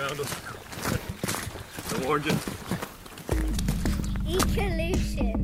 found us. I warned you. Ecolution.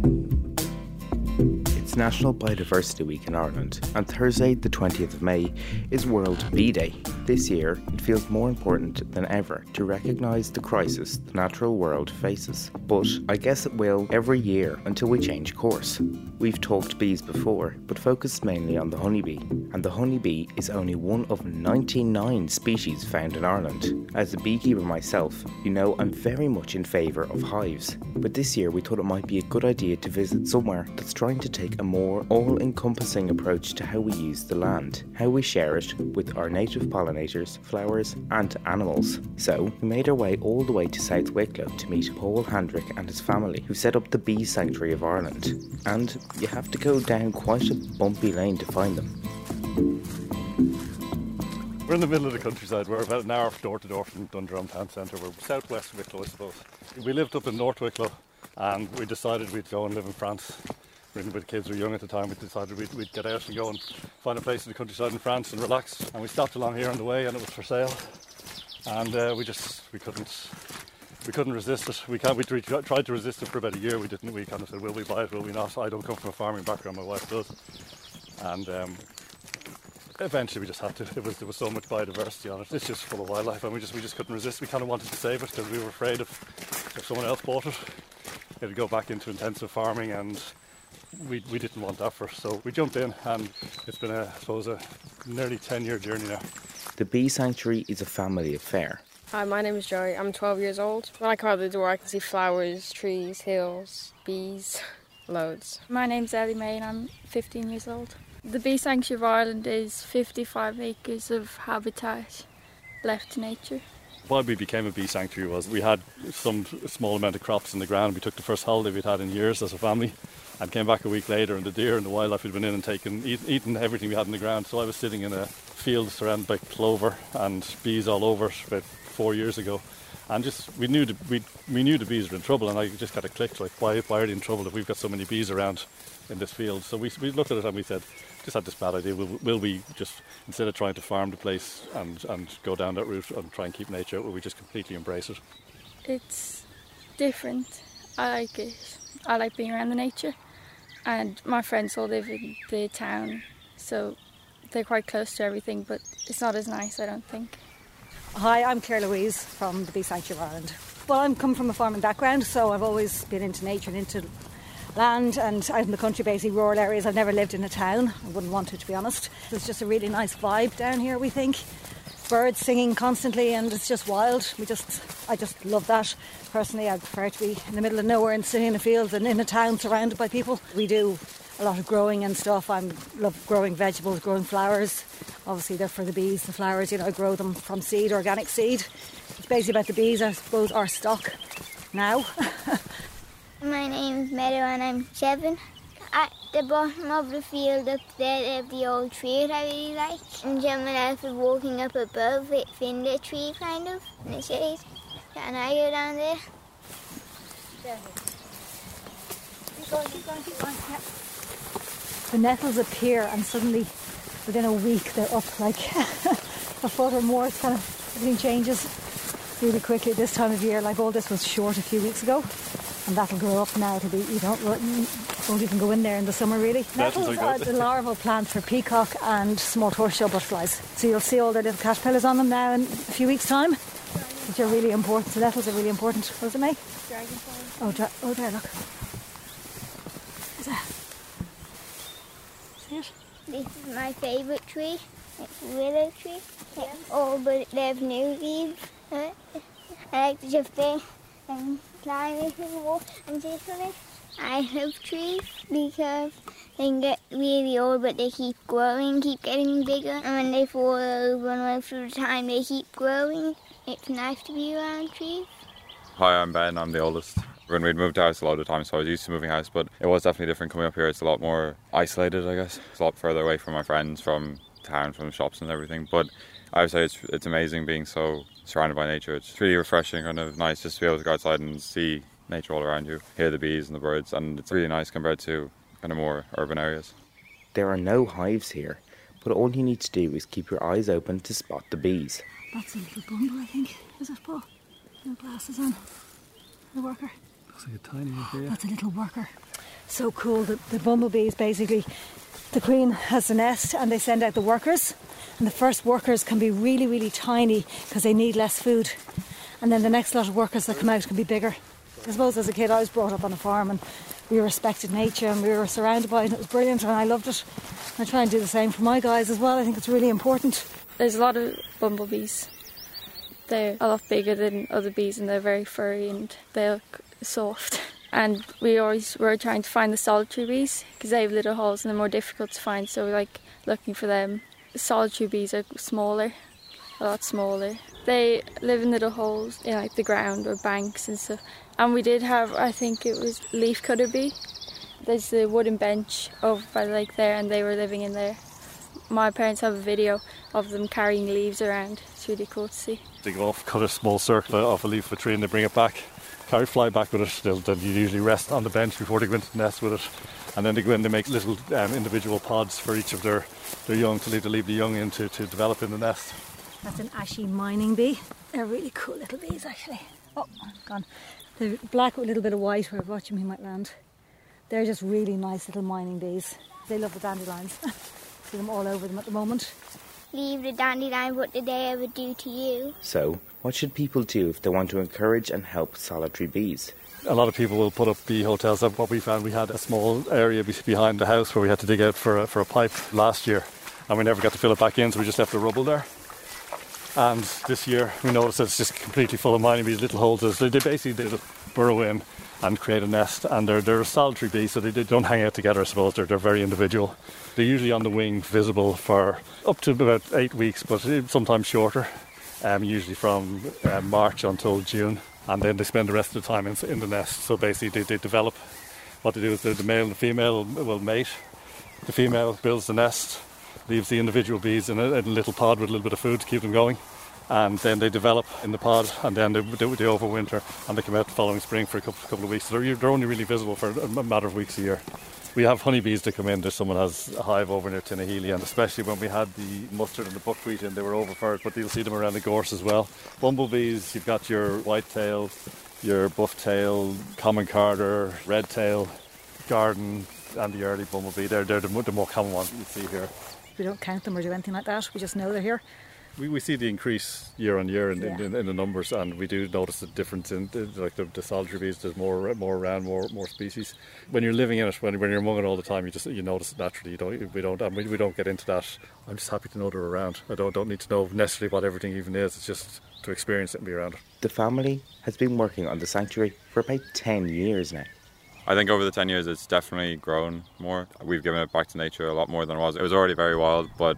It's National Biodiversity Week in Ireland, and Thursday, the 20th of May, is World Bee Day. This year, it feels more important than ever to recognise the crisis the natural world faces. But I guess it will every year until we change course. We've talked bees before, but focused mainly on the honeybee, and the honeybee is only one of 99 species found in Ireland. As a beekeeper myself, you know I'm very much in favour of hives, but this year we thought it might be a good idea to visit somewhere that's trying to take a more all encompassing approach to how we use the land, how we share it with our native pollinators, flowers, and animals. So, we made our way all the way to South Wicklow to meet Paul Handrick and his family, who set up the Bee Sanctuary of Ireland. And you have to go down quite a bumpy lane to find them. We're in the middle of the countryside. We're about an hour door to door from Dundrum Town Centre. We're southwest Wicklow, I suppose. We lived up in North Wicklow and we decided we'd go and live in France. When the kids were young at the time, we decided we'd, we'd get out and go and find a place in the countryside in France and relax. And we stopped along here on the way and it was for sale. And uh, we just, we couldn't, we couldn't resist it. We can't. We tried to resist it for about a year. We didn't. We kind of said, "Will we buy it? Will we not?" I don't come from a farming background. My wife does, and um, eventually we just had to. It was there was so much biodiversity on it. It's just full of wildlife, and we just we just couldn't resist. We kind of wanted to save it because we were afraid if if someone else bought it, it'd go back into intensive farming, and we we didn't want that for. So we jumped in, and it's been a I suppose a nearly ten year journey now. The Bee Sanctuary is a family affair. Hi, my name is Joey. I'm 12 years old. When I come out the door, I can see flowers, trees, hills, bees, loads. My name's Ellie May and I'm 15 years old. The Bee Sanctuary of Ireland is 55 acres of habitat left to nature. Why we became a bee sanctuary was we had some small amount of crops in the ground. We took the first holiday we'd had in years as a family and came back a week later and the deer and the wildlife had been in and taken, eat, eaten everything we had in the ground. So I was sitting in a field surrounded by clover and bees all over it about four years ago. And just we knew the, we we knew the bees were in trouble, and I just got a click like why why are they in trouble if we've got so many bees around in this field? So we we looked at it and we said just had this bad idea. Will, will we just instead of trying to farm the place and and go down that route and try and keep nature, will we just completely embrace it? It's different. I like it. I like being around the nature. And my friends all live in the town, so they're quite close to everything, but it's not as nice, I don't think. Hi, I'm Claire Louise from the Bee Sanctuary of Ireland. Well, I'm come from a farming background, so I've always been into nature and into land and out in the country, basically rural areas. I've never lived in a town. I wouldn't want to, to be honest. It's just a really nice vibe down here, we think. Birds singing constantly, and it's just wild. We just, I just love that. Personally, I prefer to be in the middle of nowhere and sitting in a field than in a town surrounded by people. We do a lot of growing and stuff. I love growing vegetables, growing flowers. Obviously, they're for the bees. The flowers, you know, I grow them from seed, organic seed. It's basically about the bees, I suppose, our stock now. My name's Meadow and I'm seven. At the bottom of the field up there, there's the old tree that I really like. And someone else was walking up above it, in the tree kind of, and it says, can I go down there? Keep going, keep going, keep going. Yeah. The nettles appear, and suddenly, within a week, they're up like a foot or more. It's kind of everything changes really quickly this time of year. Like all this was short a few weeks ago, and that'll grow up now. It'll be you don't won't even go in there in the summer really. Nettles Nettles are are good. the larval plant for peacock and small tortoiseshell butterflies. So you'll see all their little caterpillars on them now in a few weeks' time, which are really important. The nettles are really important. What does it make? Dragonfly. Oh, dra- oh, there, look. Is that? See it? This is my favourite tree. It's a willow tree. It's all but they have new leaves. I like to just there and climb it the walk and on it. I love trees because they get really old but they keep growing, keep getting bigger. And when they fall over and the time they keep growing. It's nice to be around trees. Hi, I'm Ben. I'm the oldest. When we'd moved house a lot of the time, so I was used to moving house, but it was definitely different coming up here. It's a lot more isolated, I guess. It's a lot further away from my friends, from town, from the shops and everything. But I would say it's it's amazing being so surrounded by nature. It's really refreshing, kind of nice just to be able to go outside and see nature all around you, hear the bees and the birds, and it's really nice compared to kind of more urban areas. There are no hives here, but all you need to do is keep your eyes open to spot the bees. That's a little bumble, I think. Is it, Paul? No glasses on. The worker. Looks like a tiny one here. That's a little worker. So cool. The, the bumblebees basically, the queen has the nest and they send out the workers. And the first workers can be really, really tiny because they need less food. And then the next lot of workers that come out can be bigger. I suppose as a kid I was brought up on a farm and we respected nature and we were surrounded by it. It was brilliant and I loved it. I try and do the same for my guys as well. I think it's really important. There's a lot of bumblebees. They're a lot bigger than other bees and they're very furry and they look soft. And we always were trying to find the solitary bees because they have little holes and they're more difficult to find. So we like looking for them. The solitary bees are smaller, a lot smaller. They live in little holes in like the ground or banks and stuff. And we did have, I think it was leafcutter bee. There's the wooden bench over by the lake there, and they were living in there. My parents have a video of them carrying leaves around. It's really cool to see. They go off, cut a small circle off a leaf of a tree, and they bring it back. Carry fly back with it. They'll, they'll usually rest on the bench before they go into the nest with it, and then they go in. They make little um, individual pods for each of their, their young to leave to leave the young in to, to develop in the nest. That's an ashy mining bee. They're really cool little bees, actually. Oh, gone. They're black with a little bit of white. Where watching me might land. They're just really nice little mining bees. They love the dandelions. See them all over them at the moment. Leave the dandelion, what did they ever do to you? So, what should people do if they want to encourage and help solitary bees? A lot of people will put up bee hotels. That's what we found. We had a small area behind the house where we had to dig out for a, for a pipe last year, and we never got to fill it back in, so we just left the rubble there. And this year we noticed that it's just completely full of mining bees, little holes. So they basically they just burrow in and create a nest. And they're, they're a solitary bee, so they, they don't hang out together, I suppose. They're, they're very individual. They're usually on the wing, visible for up to about eight weeks, but sometimes shorter, um, usually from uh, March until June. And then they spend the rest of the time in, in the nest. So basically, they, they develop. What they do is the, the male and the female will, mate. The female builds the nest, leaves the individual bees in a, in a, little pod with a little bit of food to keep them going. And then they develop in the pod, and then they, they, they overwinter, and they come out the following spring for a couple, couple of weeks. So they're, they're, only really visible for a matter of weeks a year. We have honeybees that come in. There's someone has a hive over near Tinahely, and especially when we had the mustard and the buckwheat in, they were over for it. But you'll see them around the gorse as well. Bumblebees, you've got your white-tail, your buff-tail, common carder, red-tail, garden, and the early bumblebee. They're, they're the, the more common ones you see here. We don't count them or do anything like that. We just know they're here. We, we see the increase year on year in, yeah. in, in, the numbers, and we do notice the difference in like the, the solitary bees. There's more more around, more more species. When you're living in it, when, when you're among it all the time, you just you notice it naturally. You don't we don't I mean, we don't get into that. I'm just happy to know they're around. I don't don't need to know necessarily what everything even is. It's just to experience it and be around it. The family has been working on the sanctuary for about ten years now. I think over the 10 years it's definitely grown more. We've given it back to nature a lot more than it was. It was already very wild, but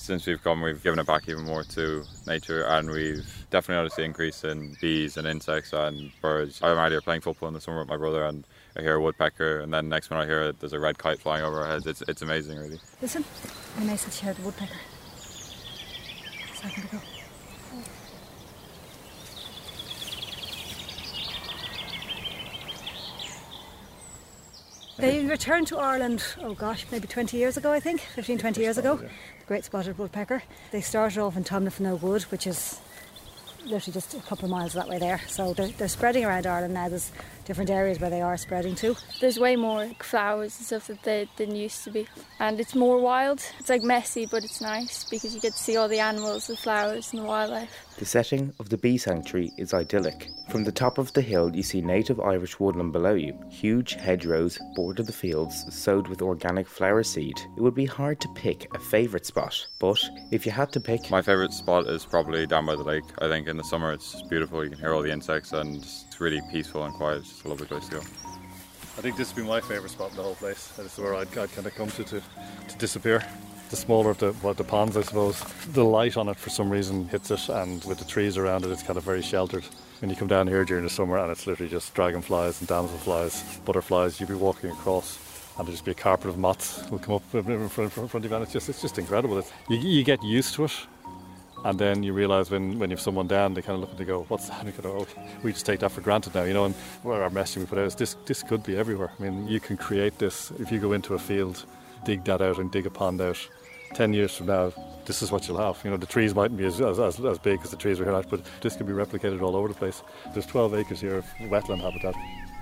since we've come, we've given it back even more to nature, and we've definitely noticed the increase in bees and insects and birds. I'm out here playing football in the summer with my brother, and I hear a woodpecker, and then next minute I hear there's a red kite flying over our heads. It's, it's amazing, really. Listen, I that you heard woodpecker. They returned to Ireland, oh gosh, maybe 20 years ago, I think, 15, 20 years ago. The great spotted woodpecker. They started off in Tomnafinnoge Wood, which is literally just a couple of miles that way there. So they're, they're spreading around Ireland now. There's different areas where they are spreading to. There's way more flowers and stuff that they than used to be, and it's more wild. It's like messy, but it's nice because you get to see all the animals, the flowers, and the wildlife. The setting of the bee sanctuary is idyllic. From the top of the hill, you see native Irish woodland below you. Huge hedgerows border the fields, sowed with organic flower seed. It would be hard to pick a favourite spot, but if you had to pick. My favourite spot is probably down by the lake. I think in the summer it's beautiful, you can hear all the insects and it's really peaceful and quiet. It's just a lovely place to go. I think this would be my favourite spot in the whole place. This is where I'd, I'd kind of come to, to to disappear. The smaller of the, well, the ponds, I suppose, the light on it for some reason hits it, and with the trees around it, it's kind of very sheltered. When you come down here during the summer, and it's literally just dragonflies and damselflies, butterflies, you'd be walking across and there'll just be a carpet of moths will come up in front, in front of you and it's just, it's just incredible. It's, you, you get used to it and then you realise when, when you have someone down, they kind of look and they go, "What's that?" And go, "Oh, we just take that for granted now," you know. And our messaging we put out is this: this could be everywhere. I mean, you can create this if you go into a field, dig that out, and dig a pond out. 10 years from now, this is what you'll have. You know, the trees mightn't be as, as, as, big as the trees we're here at, but this can be replicated all over the place. There's 12 acres here of wetland habitat.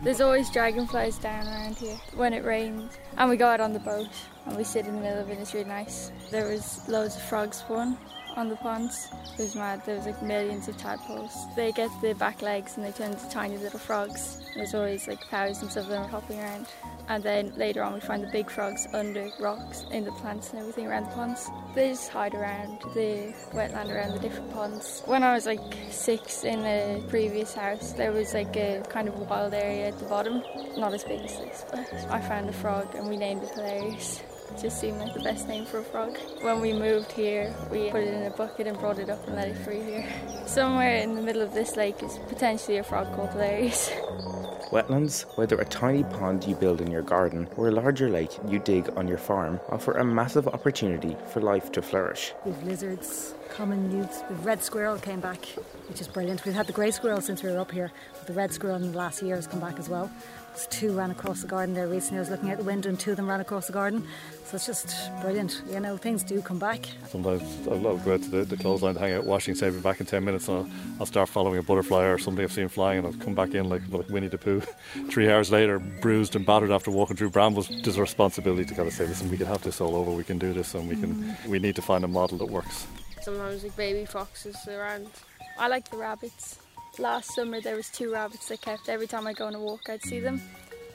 There's always dragonflies down around here when it rains. And we go out on the boat and we sit in the middle of it it's really nice. There was loads of frogs spawn on the ponds. It was mad. There was like millions of tadpoles. They get their back legs and they turn into tiny little frogs. There's always like thousands of them hopping around. And then later on we find the big frogs under rocks in the plants and everything around the ponds. They just hide around the wetland around the different ponds. When I was like six in a previous house, there was like a kind of wild area at the bottom. Not as big as this, but I found a frog and we named it Hilarious just seemed like the best name for a frog. When we moved here, we put it in a bucket and brought it up and let it free here. Somewhere in the middle of this lake is potentially a frog called Hilarious. Wetlands, whether a tiny pond you build in your garden or a larger lake you dig on your farm, offer a massive opportunity for life to flourish. We've lizards, common newts, the red squirrel came back, which is brilliant. We've had the grey squirrel since we were up here, but the red squirrel in the last year has come back as well. There's two ran across the garden there recently. I was looking out the window and two of them ran across the garden. So it's just brilliant. You know, things do come back. Sometimes I'll, I'll go out to the, the clothesline to hang out washing, say I'll be back in 10 minutes and I'll, I'll start following a butterfly or something I've seen flying and I'll come back in like, like Winnie the Pooh. Three hours later, bruised and battered after walking through brambles. There's a responsibility to kind of say, listen, we can have this all over, we can do this and we can, we need to find a model that works. Sometimes like baby foxes around. I like the rabbits. Last summer there was two rabbits that kept every time I go on a walk I'd see them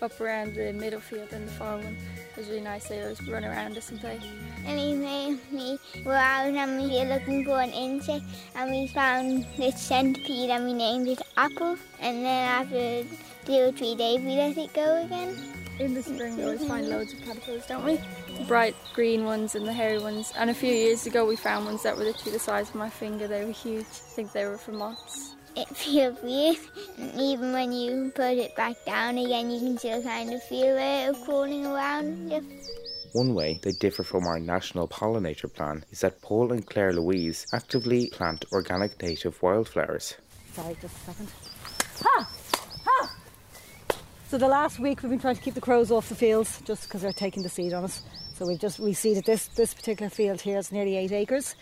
up around the middle field and the farm one. It was really nice. They always run around us and play. And we made me were out and we were looking for an insect and we found this centipede and we named it Apple. And then after two or three days we let it go again. In the spring we always find loads of caterpillars, don't we? The bright green ones and the hairy ones. And a few years ago we found ones that were literally the size of my finger. They were huge. I think they were from moths it feels weird. And Even when you put it back down again, you can still kind of feel it crawling around. One way they differ from our national pollinator plan is that Paul and Claire Louise actively plant organic native wildflowers. Sorry, just a second. Ha! Ha! So the last week we've been trying to keep the crows off the fields just because they're taking the seed on us. So we've just reseeded this this particular field here. It's nearly eight acres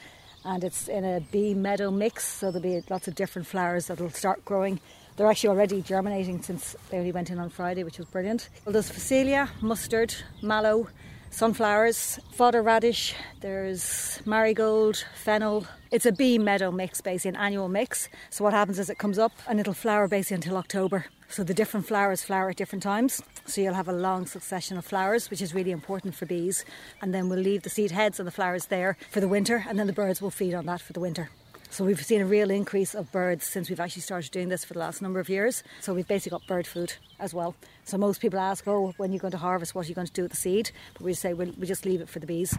and it's in a bee meadow mix, so there'll be lots of different flowers that'll start growing. They're actually already germinating since they only went in on Friday, which was brilliant. Well, there's phacelia, mustard, mallow, sunflowers, fodder radish, there's marigold, fennel. It's a bee meadow mix, basically, an annual mix. So what happens is it comes up and it'll flower basically until October. So the different flowers flower at different times. So you'll have a long succession of flowers, which is really important for bees. And then we'll leave the seed heads and the flowers there for the winter, and then the birds will feed on that for the winter. So we've seen a real increase of birds since we've actually started doing this for the last number of years. So we've basically got bird food as well. So most people ask, oh, when are you going to harvest? What are you going to do with the seed? But we say we just leave it for the bees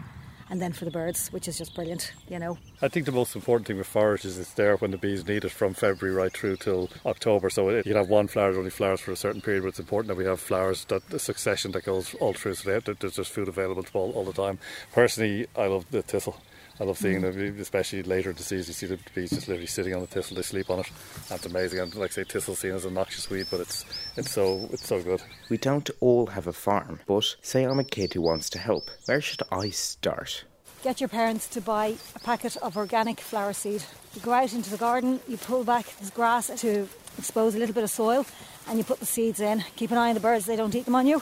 and then for the birds, which is just brilliant, you know. I think the most important thing with forage is it's there when the bees need it from February right through till October. So it, you can have one flower that only flowers for a certain period, but it's important that we have flowers that the succession that goes all through. So that there's just food available to all, all the time. Personally, I love the thistle. I love seeing mm. them, especially later in the season. You see the bees just literally sitting on the thistle; they sleep on it. That's amazing. And like I say, thistle seen as a noxious weed, but it's it's so it's so good. We don't all have a farm, but say I'm a kid who wants to help. Where should I start? Get your parents to buy a packet of organic flower seed. You go out into the garden, you pull back this grass to expose a little bit of soil, and you put the seeds in. Keep an eye on the birds; they don't eat them on you.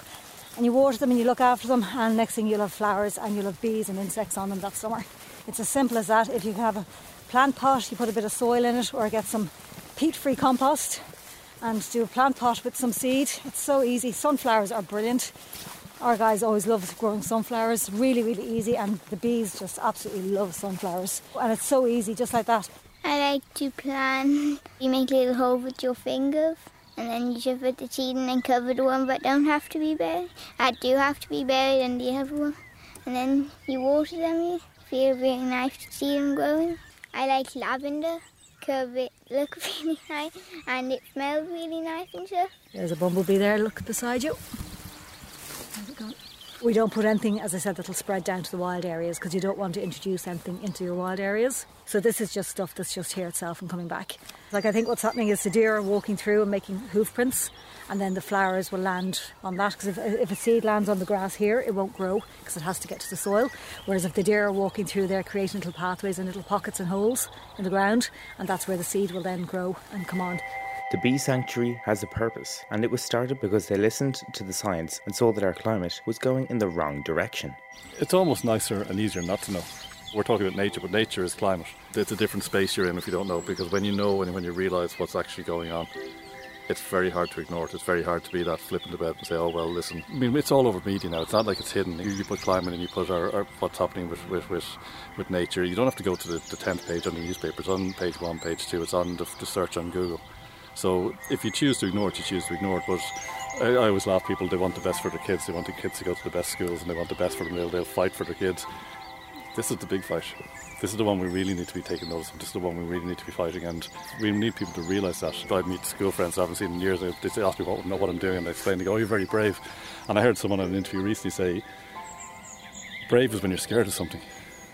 And you water them and you look after them, and next thing you'll have flowers and you'll have bees and insects on them that summer. It's as simple as that. If you have a plant pot, you put a bit of soil in it or get some peat free compost and do a plant pot with some seed. It's so easy. Sunflowers are brilliant. Our guys always love growing sunflowers, really, really easy, and the bees just absolutely love sunflowers. And it's so easy, just like that. I like to plant. You make a little hole with your fingers, and then you just put the seed in and cover the one, but don't have to be buried. I do have to be buried in the other one, and then you water them feel really nice to see them growing. I like lavender because it looks really nice and it smells really nice and stuff. There's a bumblebee there, look beside you. We don't put anything, as I said, that'll spread down to the wild areas because you don't want to introduce anything into your wild areas. So this is just stuff that's just here itself and coming back. Like I think what's happening is the deer are walking through and making hoof prints, and then the flowers will land on that. Because if, if a seed lands on the grass here, it won't grow because it has to get to the soil. Whereas if the deer are walking through, they're creating little pathways and little pockets and holes in the ground, and that's where the seed will then grow and come on. The bee sanctuary has a purpose, and it was started because they listened to the science and saw that our climate was going in the wrong direction. It's almost nicer and easier not to know. We're talking about nature, but nature is climate. It's a different space you're in if you don't know, because when you know and when you realise what's actually going on, it's very hard to ignore it. It's very hard to be that flippant about and say, oh, well, listen. I mean, it's all over media now. It's not like it's hidden. You, you put climate and you put our, our, what's happening with, with, with, with, nature. You don't have to go to the, the 10th page on the newspaper. It's on page one, page two. It's on the, the search on Google. So if you choose to ignore it, you choose to ignore it. But I, I, always laugh people, they want the best for their kids. They want the kids to go to the best schools and they want the best for them. They'll, they'll fight for their kids. This is the big fight. This is the one we really need to be taking notice of. This is the one we really need to be fighting, and we need people to realise that. I meet school friends I haven't seen in years. They ask me what, what I'm doing, and I explain. They go, "Oh, you're very brave." And I heard someone in an interview recently say, "Brave is when you're scared of something."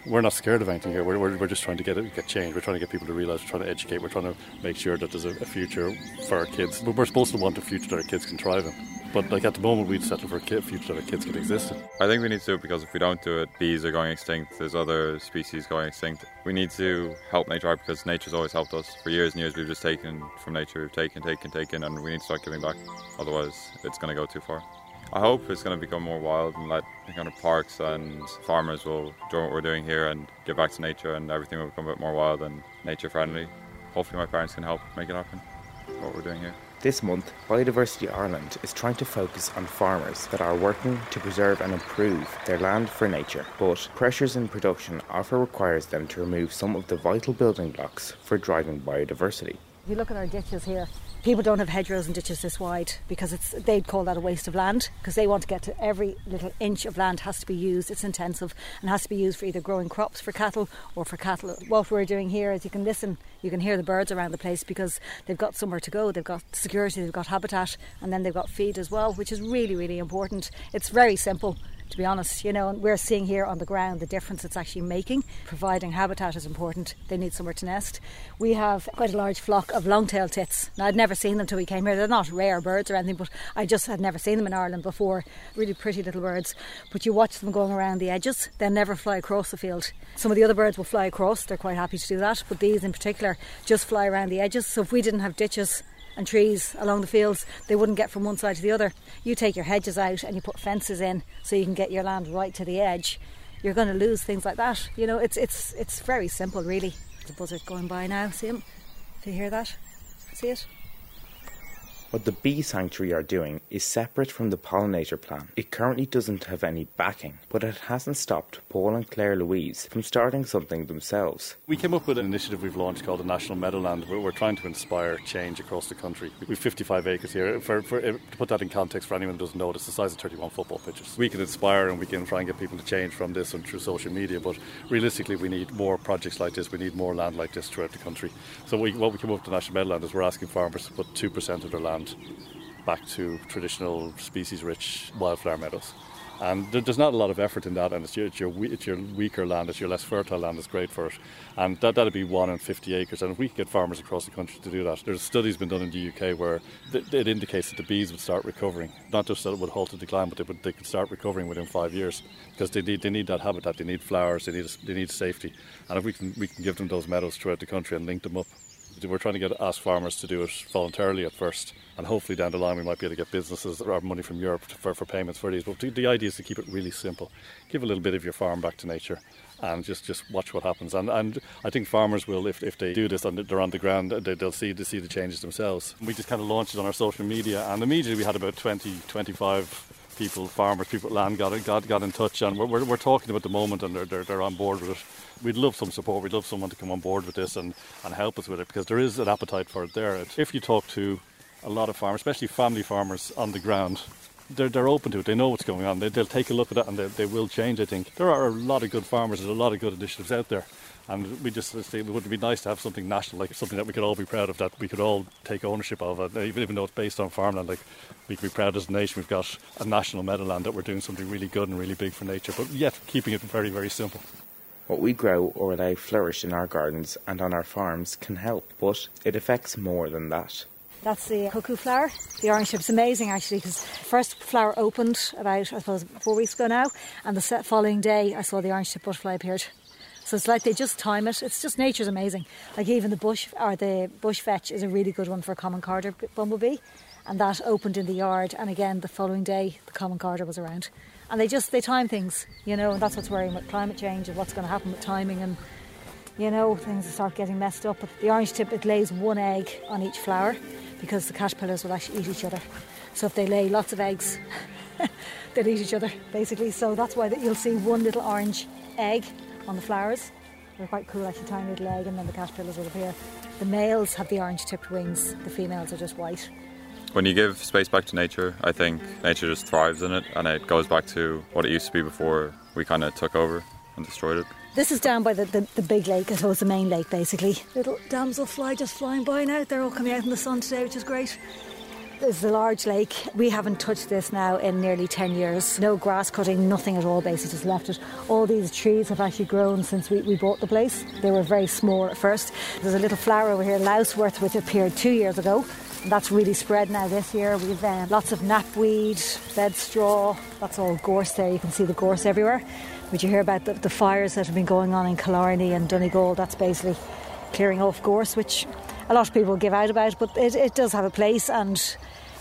We're not scared of anything here. We're, we're, we're just trying to get it, get change. We're trying to get people to realise. We're trying to educate. We're trying to make sure that there's a, a future for our kids. We're supposed to want a future that our kids can thrive in. But like at the moment, we'd settle for a future that our kids can exist in. I think we need to do it because if we don't do it, bees are going extinct. There's other species going extinct. We need to help nature out because nature's always helped us. For years and years, we've just taken from nature. We've taken, taken, taken, and we need to start giving back. Otherwise, it's going to go too far. I hope it's going to become more wild and let kind of parks and farmers will join what we're doing here and get back to nature and everything will become a bit more wild and nature friendly. Hopefully, my parents can help make it happen. What we're doing here. This month, Biodiversity Ireland is trying to focus on farmers that are working to preserve and improve their land for nature, but pressures in production often requires them to remove some of the vital building blocks for driving biodiversity. If you look at our ditches here, people don't have hedgerows and ditches this wide because it's they'd call that a waste of land because they want to get to every little inch of land has to be used. It's intensive and has to be used for either growing crops for cattle or for cattle. What we're doing here is you can listen you can hear the birds around the place because they've got somewhere to go. They've got security they've got habitat and then they've got feed as well which is really really important. It's very simple to be honest. You know, and we're seeing here on the ground the difference it's actually making. Providing habitat is important. They need somewhere to nest. We have quite a large flock of long-tailed tits. Now, I'd never seen them till we came here. They're not rare birds or anything, but I just had never seen them in Ireland before. Really pretty little birds. But you watch them going around the edges. They'll never fly across the field. Some of the other birds will fly across. They're quite happy to do that. But these in particular just fly around the edges. So if we didn't have ditches and trees along the fields, they wouldn't get from one side to the other. You take your hedges out and you put fences in so you can get your land right to the edge. You're going to lose things like that. You know, it's it's it's very simple, really. The buzzard going by now. See him? Do you hear that? See it? What the bee sanctuary are doing is separate from the pollinator plan. It currently doesn't have any backing, but it hasn't stopped Paul and Claire Louise from starting something themselves. We came up with an initiative we've launched called the National Meadowland, where we're trying to inspire change across the country. We've 55 acres here. For, for, eh, to put that in context for anyone who doesn't know, it's the size of 31 football pitches. We can inspire and we can try and get people to change from this and through social media, but realistically, we need more projects like this. We need more land like this throughout the country. So we, what we came up with the National Meadowland is we're asking farmers to put 2% of their land back to traditional species rich wildflower meadows. And there's not a lot of effort in that, and it's your, it's your, it's your weaker land, it's your less fertile land that's great for it. And that, that'd be one in 50 acres. And if we could get farmers across the country to do that, there's studies been done in the UK where th- it indicates that the bees would start recovering. Not just that it would halt the decline, but they, would, they could start recovering within five years because they need, they need that habitat, they need flowers, they need, they need safety. And if we can, we can give them those meadows throughout the country and link them up, we're trying to get ask farmers to do it voluntarily at first, and hopefully down the line we might be able to get businesses or money from Europe for, for payments for these. But the, the idea is to keep it really simple. Give a little bit of your farm back to nature and just, just watch what happens. And, and I think farmers will, if, if they do this and they're on the ground, they, will see, to see the changes themselves. We just kind of launched it on our social media, and immediately we had about 20, 25 people, farmers, people land got, got, got in touch, and we're, we're, we're talking about the moment, and they're, they're, they're on board with it we'd love some support. We'd love someone to come on board with this and, and help us with it because there is an appetite for it there. If you talk to a lot of farmers, especially family farmers on the ground, they're, they're open to it. They know what's going on. They, they'll take a look at it and they, they will change. I think there are a lot of good farmers. There's a lot of good initiatives out there. And we just think it would be nice to have something national, like something that we could all be proud of, that we could all take ownership of. Uh, even, even though it's based on farmland, like we could be proud as a nation. We've got a national meadowland that we're doing something really good and really big for nature, but yet keeping it very, very simple. What we grow or allow flourish in our gardens and on our farms can help, but it affects more than that. That's the cuckoo flower. The orange tip's amazing actually because first flower opened about I suppose four weeks ago now, and the following day I saw the orange tip butterfly appeared. So it's like they just time it. It's just nature's amazing. Like even the bush or the bush vetch is a really good one for a common carder bumblebee, and that opened in the yard. And again, the following day, the common carder was around, and they just they time things, you know. And that's what's worrying with climate change and what's going to happen with timing and you know things start getting messed up. But the orange tip it lays one egg on each flower because the caterpillars will actually eat each other. So if they lay lots of eggs, they'll eat each other basically. So that's why that you'll see one little orange egg on the flowers. They're quite cool, actually, tiny little egg, and then the caterpillars will appear. The males have the orange tipped wings, the females are just white. When you give space back to nature, I think nature just thrives in it and it goes back to what it used to be before we kind of took over and destroyed it. This is down by the, the, the big lake, I suppose, the main lake basically. Little damselfly just flying by now. They're all coming out in the sun today, which is great. There's a large lake. We haven't touched this now in nearly 10 years. No grass cutting, nothing at all, basically, just left it. All these trees have actually grown since we, we bought the place. They were very small at first. There's a little flower over here, lousewort, which appeared two years ago. That's really spread now this year. We've uh, lots of knapweed, bed straw. That's all gorse there. You can see the gorse everywhere. Would you hear about the, the fires that have been going on in Killarney and Donegal? That's basically clearing off gorse, which a lot of people give out about, but it, it does have a place and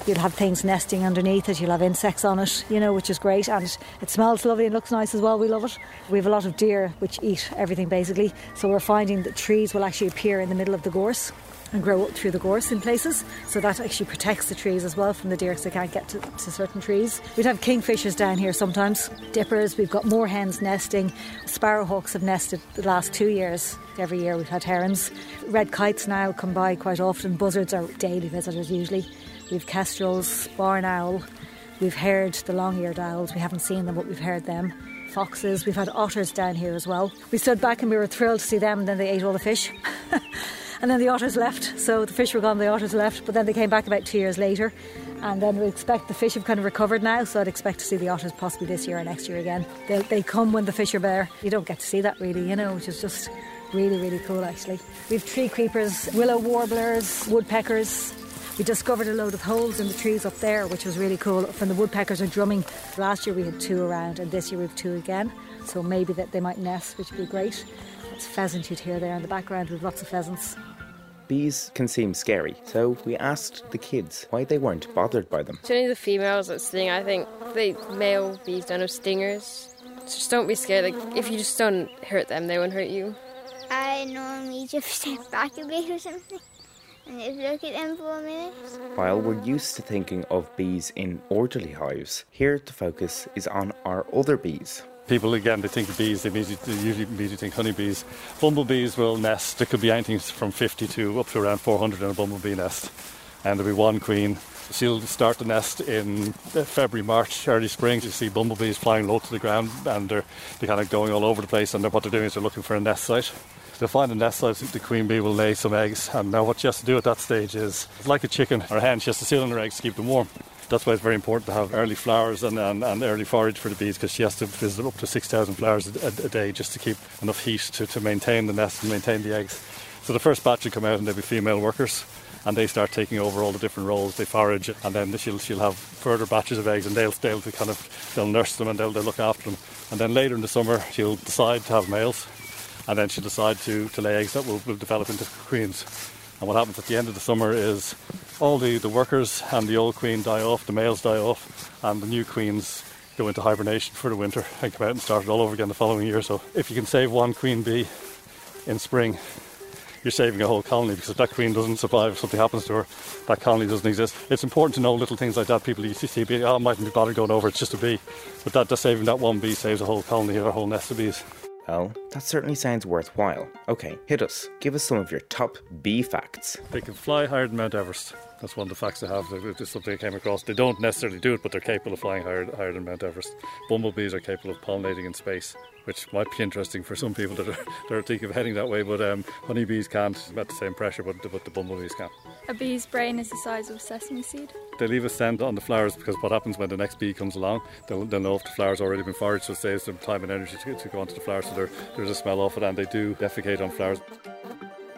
you'll have things nesting underneath it, you'll have insects on it, you know, which is great. And it smells lovely and looks nice as well. We love it. We have a lot of deer which eat everything basically. So we're finding that trees will actually appear in the middle of the gorse and grow up through the gorse in places. So that actually protects the trees as well from the deer because they can't get to, to, certain trees. We'd have kingfishers down here sometimes, dippers, we've got moorhens nesting. Sparrowhawks have nested the last two years. Every year we've had herons. Red kites now come by quite often. Buzzards are daily visitors usually. We've kestrels, barn owl. We've heard the long-eared owls. We haven't seen them, but we've heard them. Foxes. We've had otters down here as well. We stood back and we were thrilled to see them, and then they ate all the fish. and then the otters left. So the fish were gone, the otters left. But then they came back about two years later. And then we expect the fish have kind of recovered now, so I'd expect to see the otters possibly this year or next year again. They'll, they come when the fish are there. You don't get to see that really, you know, which is just really, really cool actually. We've tree creepers, willow warblers, woodpeckers, we discovered a load of holes in the trees up there, which was really cool. When the woodpeckers are drumming, last year we had two around, and this year we have two again. So maybe that they might nest, which would be great. It's pheasant you'd hear there in the background with lots of pheasants. Bees can seem scary, so we asked the kids why they weren't bothered by them. It's only the females that sting. I think the male bees don't have stingers. So just don't be scared. Like if you just don't hurt them, they won't hurt you. I normally just step back a bit or something and just look at them for a minute. While we're used to thinking of bees in orderly hives, here the focus is on our other bees. People again, they think of bees, they, immediately, they usually immediately think honeybees. Bumblebees will nest, there could be anything from 50 to up to around 400 in a bumblebee nest. And there'll be one queen. She'll start the nest in uh, February, March, early spring. You see bumblebees flying low to the ground and they're, they're kind of going all over the place. And what they're doing is they're looking for a nest site. They'll find a nest site, the queen bee will lay some eggs. And now what she has to do at that stage is, like a chicken or a hen, she has to sit on her eggs to keep them warm. That's why it's very important to have early flowers and, and, and early forage for the bees because she has to visit up to 6,000 flowers a, a, day just to keep enough heat to, to maintain the nest and maintain the eggs. So the first batch will come out and they'll be female workers and they start taking over all the different roles. They forage and then she'll, she'll have further batches of eggs and they'll, they'll kind of they'll nurse them and they'll, they'll look after them. And then later in the summer she'll decide to have males and then she'll decide to, to lay eggs that will, will develop into queens. And what happens at the end of the summer is all the, the workers and the old queen die off, the males die off, and the new queens go into hibernation for the winter and come out and start it all over again the following year. So if you can save one queen bee in spring, you're saving a whole colony because if that queen doesn't survive, if something happens to her, that colony doesn't exist. It's important to know little things like that. People used to see, oh, I mightn't be bothered going over, it's just a bee. But that just saving that one bee saves a whole colony or a whole nest of bees. Well, that certainly sounds worthwhile. Okay, hit us. Give us some of your top bee facts. They can fly higher than Mount Everest. That's one of the facts I have. It's something I came across. They don't necessarily do it, but they're capable of flying higher, higher than Mount Everest. Bumblebees are capable of pollinating in space, which might be interesting for some people that are, that are thinking of heading that way. But um, honeybees can't at the same pressure, but, but the bumblebees can. A bee's brain is the size of a sesame seed. They leave a scent on the flowers because what happens when the next bee comes along, they'll, they'll know if the flower's already been foraged, so it saves them time and energy to, to go onto the flowers. So there's a smell off it, and they do defecate on flowers.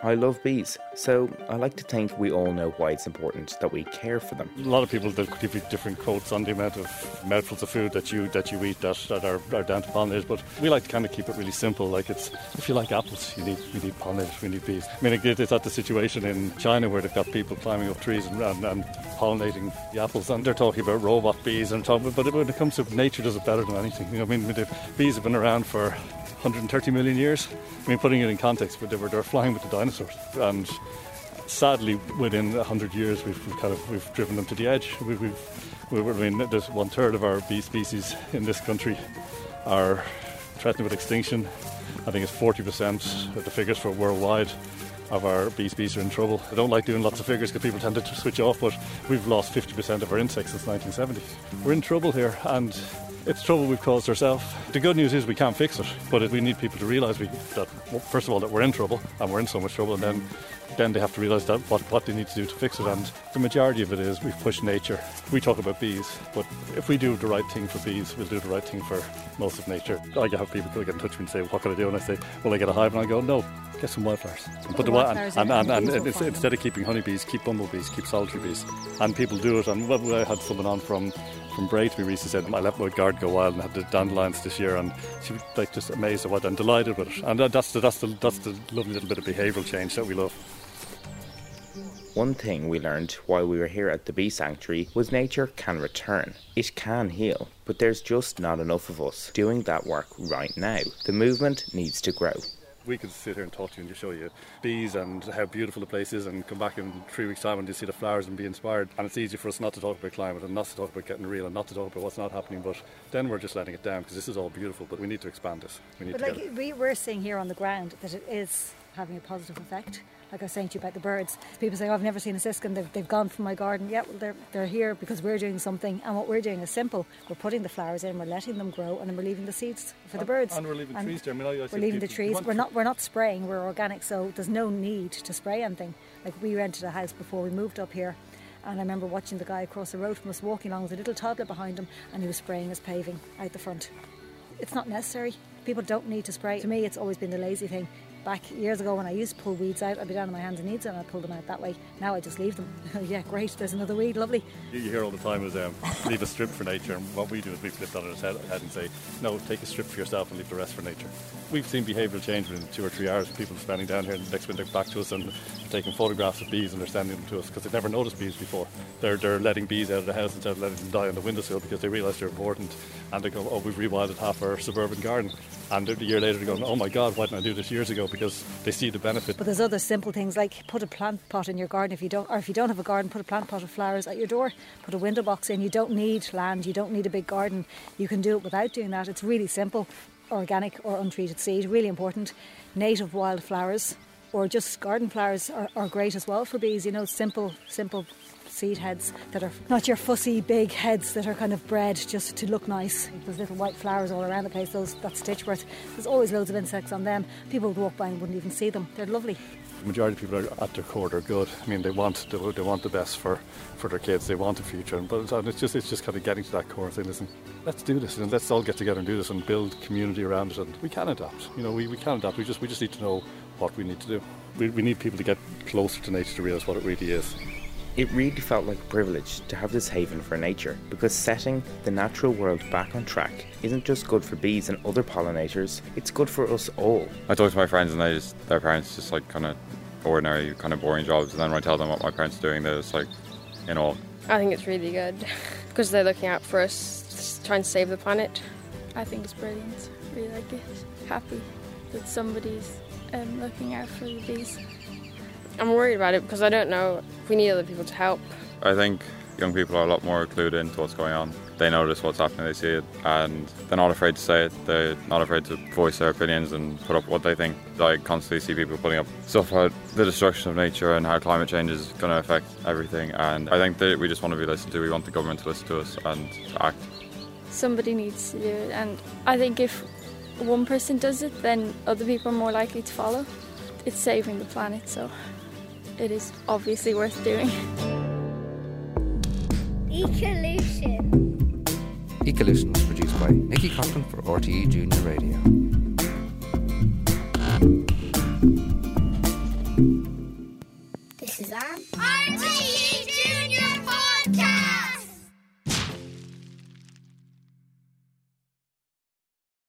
I love bees, so I like to think we all know why it's important that we care for them. A lot of people they'll give you different quotes on the amount of mouthfuls of food that you that you eat that, that are, are down to pollinators, but we like to kind of keep it really simple. Like it's if you like apples, you need you need pollinators, we need bees. I mean, it's at the situation in China where they've got people climbing up trees and, and, and pollinating the apples, and they're talking about robot bees and talking. But when it comes to nature, does it better than anything. I mean, the bees have been around for 130 million years. I mean, putting it in context, but they were, they were flying with the dinosaurs. And sadly, within 100 years, we've, we've kind of we've driven them to the edge. We, we've, we, I mean, there's one third of our bee species in this country are threatened with extinction. I think it's 40% of the figures for worldwide of our bee species are in trouble. I don't like doing lots of figures because people tend to switch off, but we've lost 50% of our insects since 1970. We're in trouble here, and it's trouble we've caused ourselves. The good news is we can't fix it, but we need people to realise that, first of all, that we're in trouble and we're in so much trouble, and then then they have to realise that what, what they need to do to fix it. And the majority of it is we've pushed nature. We talk about bees, but if we do the right thing for bees, we'll do the right thing for most of nature. I have people to get in touch with me and say, "What can I do?" And I say, "Well, I get a hive," and I go, "No, get some wildflowers and put the, wildflowers and, and, and, and instead of keeping honeybees, keep bumblebees, keep solitary bees." And people do it. And I had someone on from from Bray to me recently said I let my garden go wild and had the dandelions this year, and she was like just amazed at what and delighted with it. And uh, that's the, that's the that's the lovely little bit of behavioural change that we love. One thing we learned while we were here at the bee sanctuary was nature can return. It can heal, but there's just not enough of us doing that work right now. The movement needs to grow. We could sit here and talk to you and just show you bees and how beautiful the place is and come back in three weeks' time and just see the flowers and be inspired. And it's easy for us not to talk about climate and not to talk about getting real and not to talk about what's not happening, but then we're just letting it down because this is all beautiful, but we need to expand this. We need but to like we, we're seeing here on the ground that it is having a positive effect. Like I was saying to you about the birds, people say, oh, "I've never seen a siskin. They've, they've gone from my garden." Yeah, well, they're they're here because we're doing something, and what we're doing is simple. We're putting the flowers in, we're letting them grow, and then we're leaving the seeds for the birds. And we're leaving And trees there. I mean, I- I we're leaving the trees. We're not we're not spraying. We're organic, so there's no need to spray anything. Like we rented a house before we moved up here. And I remember watching the guy across the road from us walking along with a little toddler behind him, and he was spraying his paving out the front. It's not necessary. People don't need to spray. To me, it's always been the lazy thing. Back years ago when I used to pull weeds out, I'd be down on my hands and knees and I'd pull them out that way. Now I just leave them. yeah, great, there's another weed, lovely. You hear all the time is um, leave a strip for nature, and what we do is we flip that on its head, head and say, no, take a strip for yourself and leave the rest for nature. We've seen behavioural change within two or three hours. People standing down here, and the next they're back to us and taking photographs of bees and they're sending them to us because they've never noticed bees before. They're, they're letting bees out of the house instead of letting them die on the windowsill because they realise they're important. And they go, oh, we've rewilded half our suburban garden. And a year later they're going, oh my God, why didn't I do this years ago? Because they see the benefit. But there's other simple things like put a plant pot in your garden if you don't, or if you don't have a garden, put a plant pot of flowers at your door. Put a window box in. You don't need land. You don't need a big garden. You can do it without doing that. It's really simple. Organic or untreated seed, really important. Native wild flowers or just garden flowers are, are great as well for bees. You know, simple, simple seed heads that are not your fussy big heads that are kind of bred just to look nice. There's little white flowers all around the place. Those that's stitchwort. There's always loads of insects on them. People would walk by and wouldn't even see them. They're lovely. The majority of people are at their core they're good. I mean, they want they, they want the best for, for their kids. They want a future, but it's just it's just kind of getting to that core and saying, listen, let's do this, and let's all get together and do this, and build community around it. And we can adapt. You know, we, we can adapt. We just we just need to know what we need to do. We, we need people to get closer to nature to realise what it really is. It really felt like a privilege to have this haven for nature because setting the natural world back on track isn't just good for bees and other pollinators, it's good for us all. I talk to my friends and they just their parents just like kind of ordinary, kind of boring jobs, and then when I tell them what my parents are doing, they're just like, you know, I think it's really good because they're looking out for us, trying to save the planet. I think it's brilliant. Really like it. Happy that somebody's um, looking out for the bees. I'm worried about it because I don't know if we need other people to help. I think young people are a lot more clued into what's going on. they notice what's happening, they see it, and they're not afraid to say it. They're not afraid to voice their opinions and put up what they think. I constantly see people putting up stuff about the destruction of nature and how climate change is going to affect everything. And I think that we just want to be listened to. We want the government to listen to us and to act. Somebody needs to do it, and I think if one person does it, then other people are more likely to follow. It's saving the planet, so it is obviously worth doing. Ecolution. Ecolution was produced by Nikki Conklin for RTE Junior Radio.